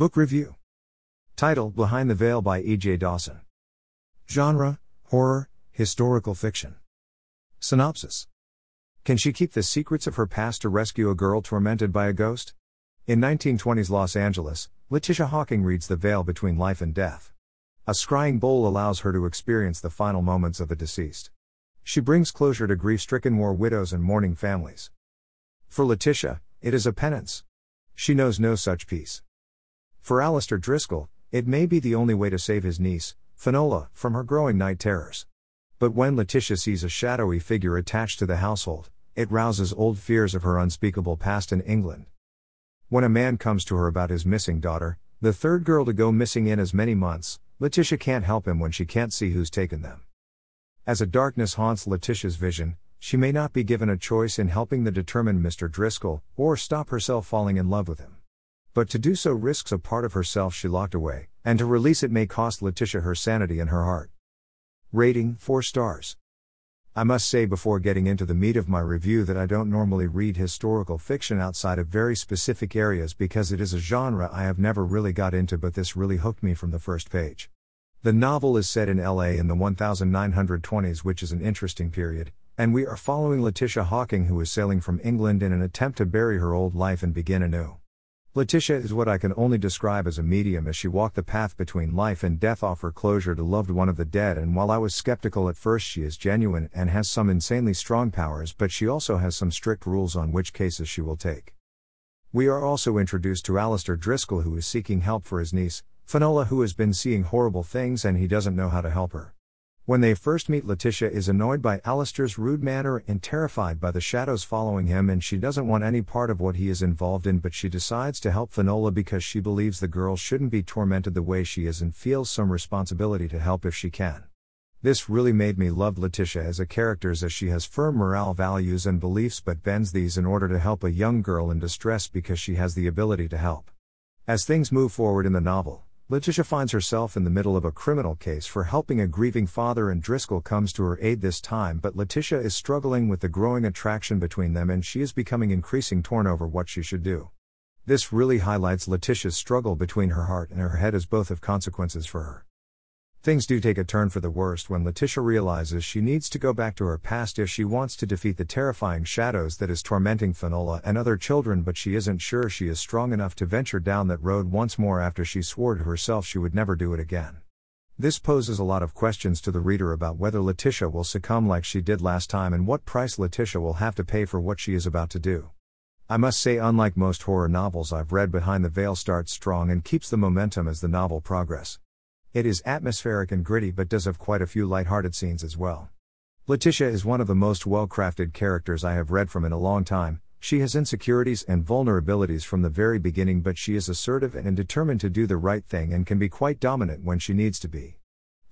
Book Review Title Behind the Veil by E.J. Dawson. Genre Horror, Historical Fiction. Synopsis Can she keep the secrets of her past to rescue a girl tormented by a ghost? In 1920s Los Angeles, Letitia Hawking reads The Veil Between Life and Death. A scrying bowl allows her to experience the final moments of the deceased. She brings closure to grief stricken war widows and mourning families. For Letitia, it is a penance. She knows no such peace. For Alistair Driscoll, it may be the only way to save his niece, Finola, from her growing night terrors. But when Letitia sees a shadowy figure attached to the household, it rouses old fears of her unspeakable past in England. When a man comes to her about his missing daughter, the third girl to go missing in as many months, Letitia can't help him when she can't see who's taken them. As a darkness haunts Letitia's vision, she may not be given a choice in helping the determined Mr. Driscoll, or stop herself falling in love with him. But to do so risks a part of herself she locked away, and to release it may cost Letitia her sanity and her heart. Rating 4 stars. I must say before getting into the meat of my review that I don't normally read historical fiction outside of very specific areas because it is a genre I have never really got into, but this really hooked me from the first page. The novel is set in LA in the 1920s, which is an interesting period, and we are following Letitia Hawking, who is sailing from England in an attempt to bury her old life and begin anew. Letitia is what I can only describe as a medium as she walked the path between life and death, offer closure to loved one of the dead. And while I was skeptical at first, she is genuine and has some insanely strong powers, but she also has some strict rules on which cases she will take. We are also introduced to Alistair Driscoll, who is seeking help for his niece, Finola, who has been seeing horrible things and he doesn't know how to help her. When they first meet, Letitia is annoyed by Alistair's rude manner and terrified by the shadows following him, and she doesn't want any part of what he is involved in, but she decides to help Finola because she believes the girl shouldn't be tormented the way she is and feels some responsibility to help if she can. This really made me love Letitia as a character as she has firm morale values and beliefs but bends these in order to help a young girl in distress because she has the ability to help. As things move forward in the novel, Letitia finds herself in the middle of a criminal case for helping a grieving father, and Driscoll comes to her aid this time. But Letitia is struggling with the growing attraction between them, and she is becoming increasing torn over what she should do. This really highlights Letitia's struggle between her heart and her head, as both have consequences for her. Things do take a turn for the worst when Letitia realizes she needs to go back to her past if she wants to defeat the terrifying shadows that is tormenting Finola and other children, but she isn't sure she is strong enough to venture down that road once more after she swore to herself she would never do it again. This poses a lot of questions to the reader about whether Letitia will succumb like she did last time and what price Letitia will have to pay for what she is about to do. I must say, unlike most horror novels I've read, Behind the Veil starts strong and keeps the momentum as the novel progresses. It is atmospheric and gritty but does have quite a few light-hearted scenes as well. Letitia is one of the most well-crafted characters I have read from in a long time. She has insecurities and vulnerabilities from the very beginning, but she is assertive and determined to do the right thing and can be quite dominant when she needs to be.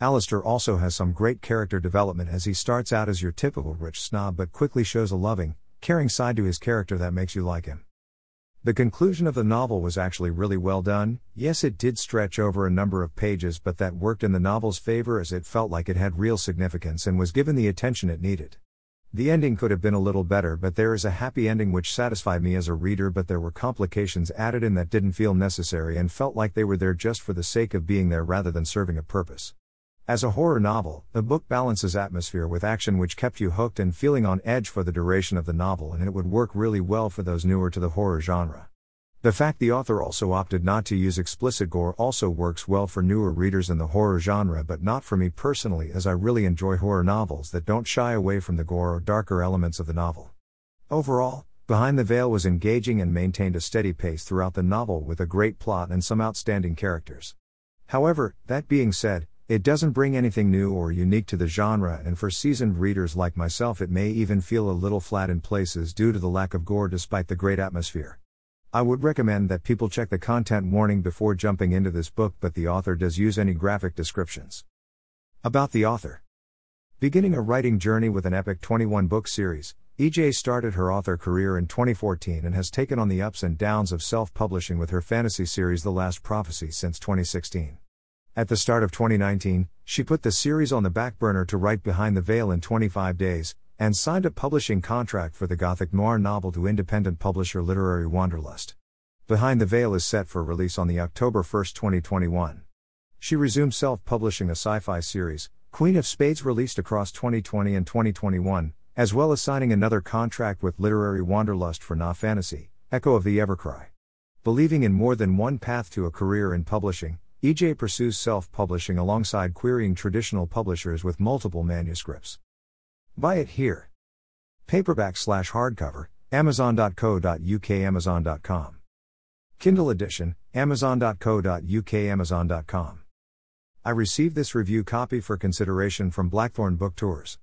Alistair also has some great character development as he starts out as your typical rich snob but quickly shows a loving, caring side to his character that makes you like him. The conclusion of the novel was actually really well done. Yes, it did stretch over a number of pages, but that worked in the novel's favor as it felt like it had real significance and was given the attention it needed. The ending could have been a little better, but there is a happy ending which satisfied me as a reader, but there were complications added in that didn't feel necessary and felt like they were there just for the sake of being there rather than serving a purpose. As a horror novel, the book balances atmosphere with action which kept you hooked and feeling on edge for the duration of the novel, and it would work really well for those newer to the horror genre. The fact the author also opted not to use explicit gore also works well for newer readers in the horror genre, but not for me personally, as I really enjoy horror novels that don't shy away from the gore or darker elements of the novel. Overall, Behind the Veil was engaging and maintained a steady pace throughout the novel with a great plot and some outstanding characters. However, that being said, it doesn't bring anything new or unique to the genre, and for seasoned readers like myself, it may even feel a little flat in places due to the lack of gore despite the great atmosphere. I would recommend that people check the content warning before jumping into this book, but the author does use any graphic descriptions. About the author Beginning a writing journey with an epic 21 book series, EJ started her author career in 2014 and has taken on the ups and downs of self publishing with her fantasy series The Last Prophecy since 2016. At the start of 2019, she put the series on the back burner to write Behind the Veil in 25 days, and signed a publishing contract for the Gothic noir novel to independent publisher Literary Wanderlust. Behind the Veil is set for release on the October 1, 2021. She resumed self publishing a sci fi series, Queen of Spades, released across 2020 and 2021, as well as signing another contract with Literary Wanderlust for Na Fantasy, Echo of the Evercry. Believing in more than one path to a career in publishing, EJ pursues self publishing alongside querying traditional publishers with multiple manuscripts. Buy it here. Paperback slash hardcover, Amazon.co.uk, Amazon.com. Kindle edition, Amazon.co.uk, Amazon.com. I received this review copy for consideration from Blackthorn Book Tours.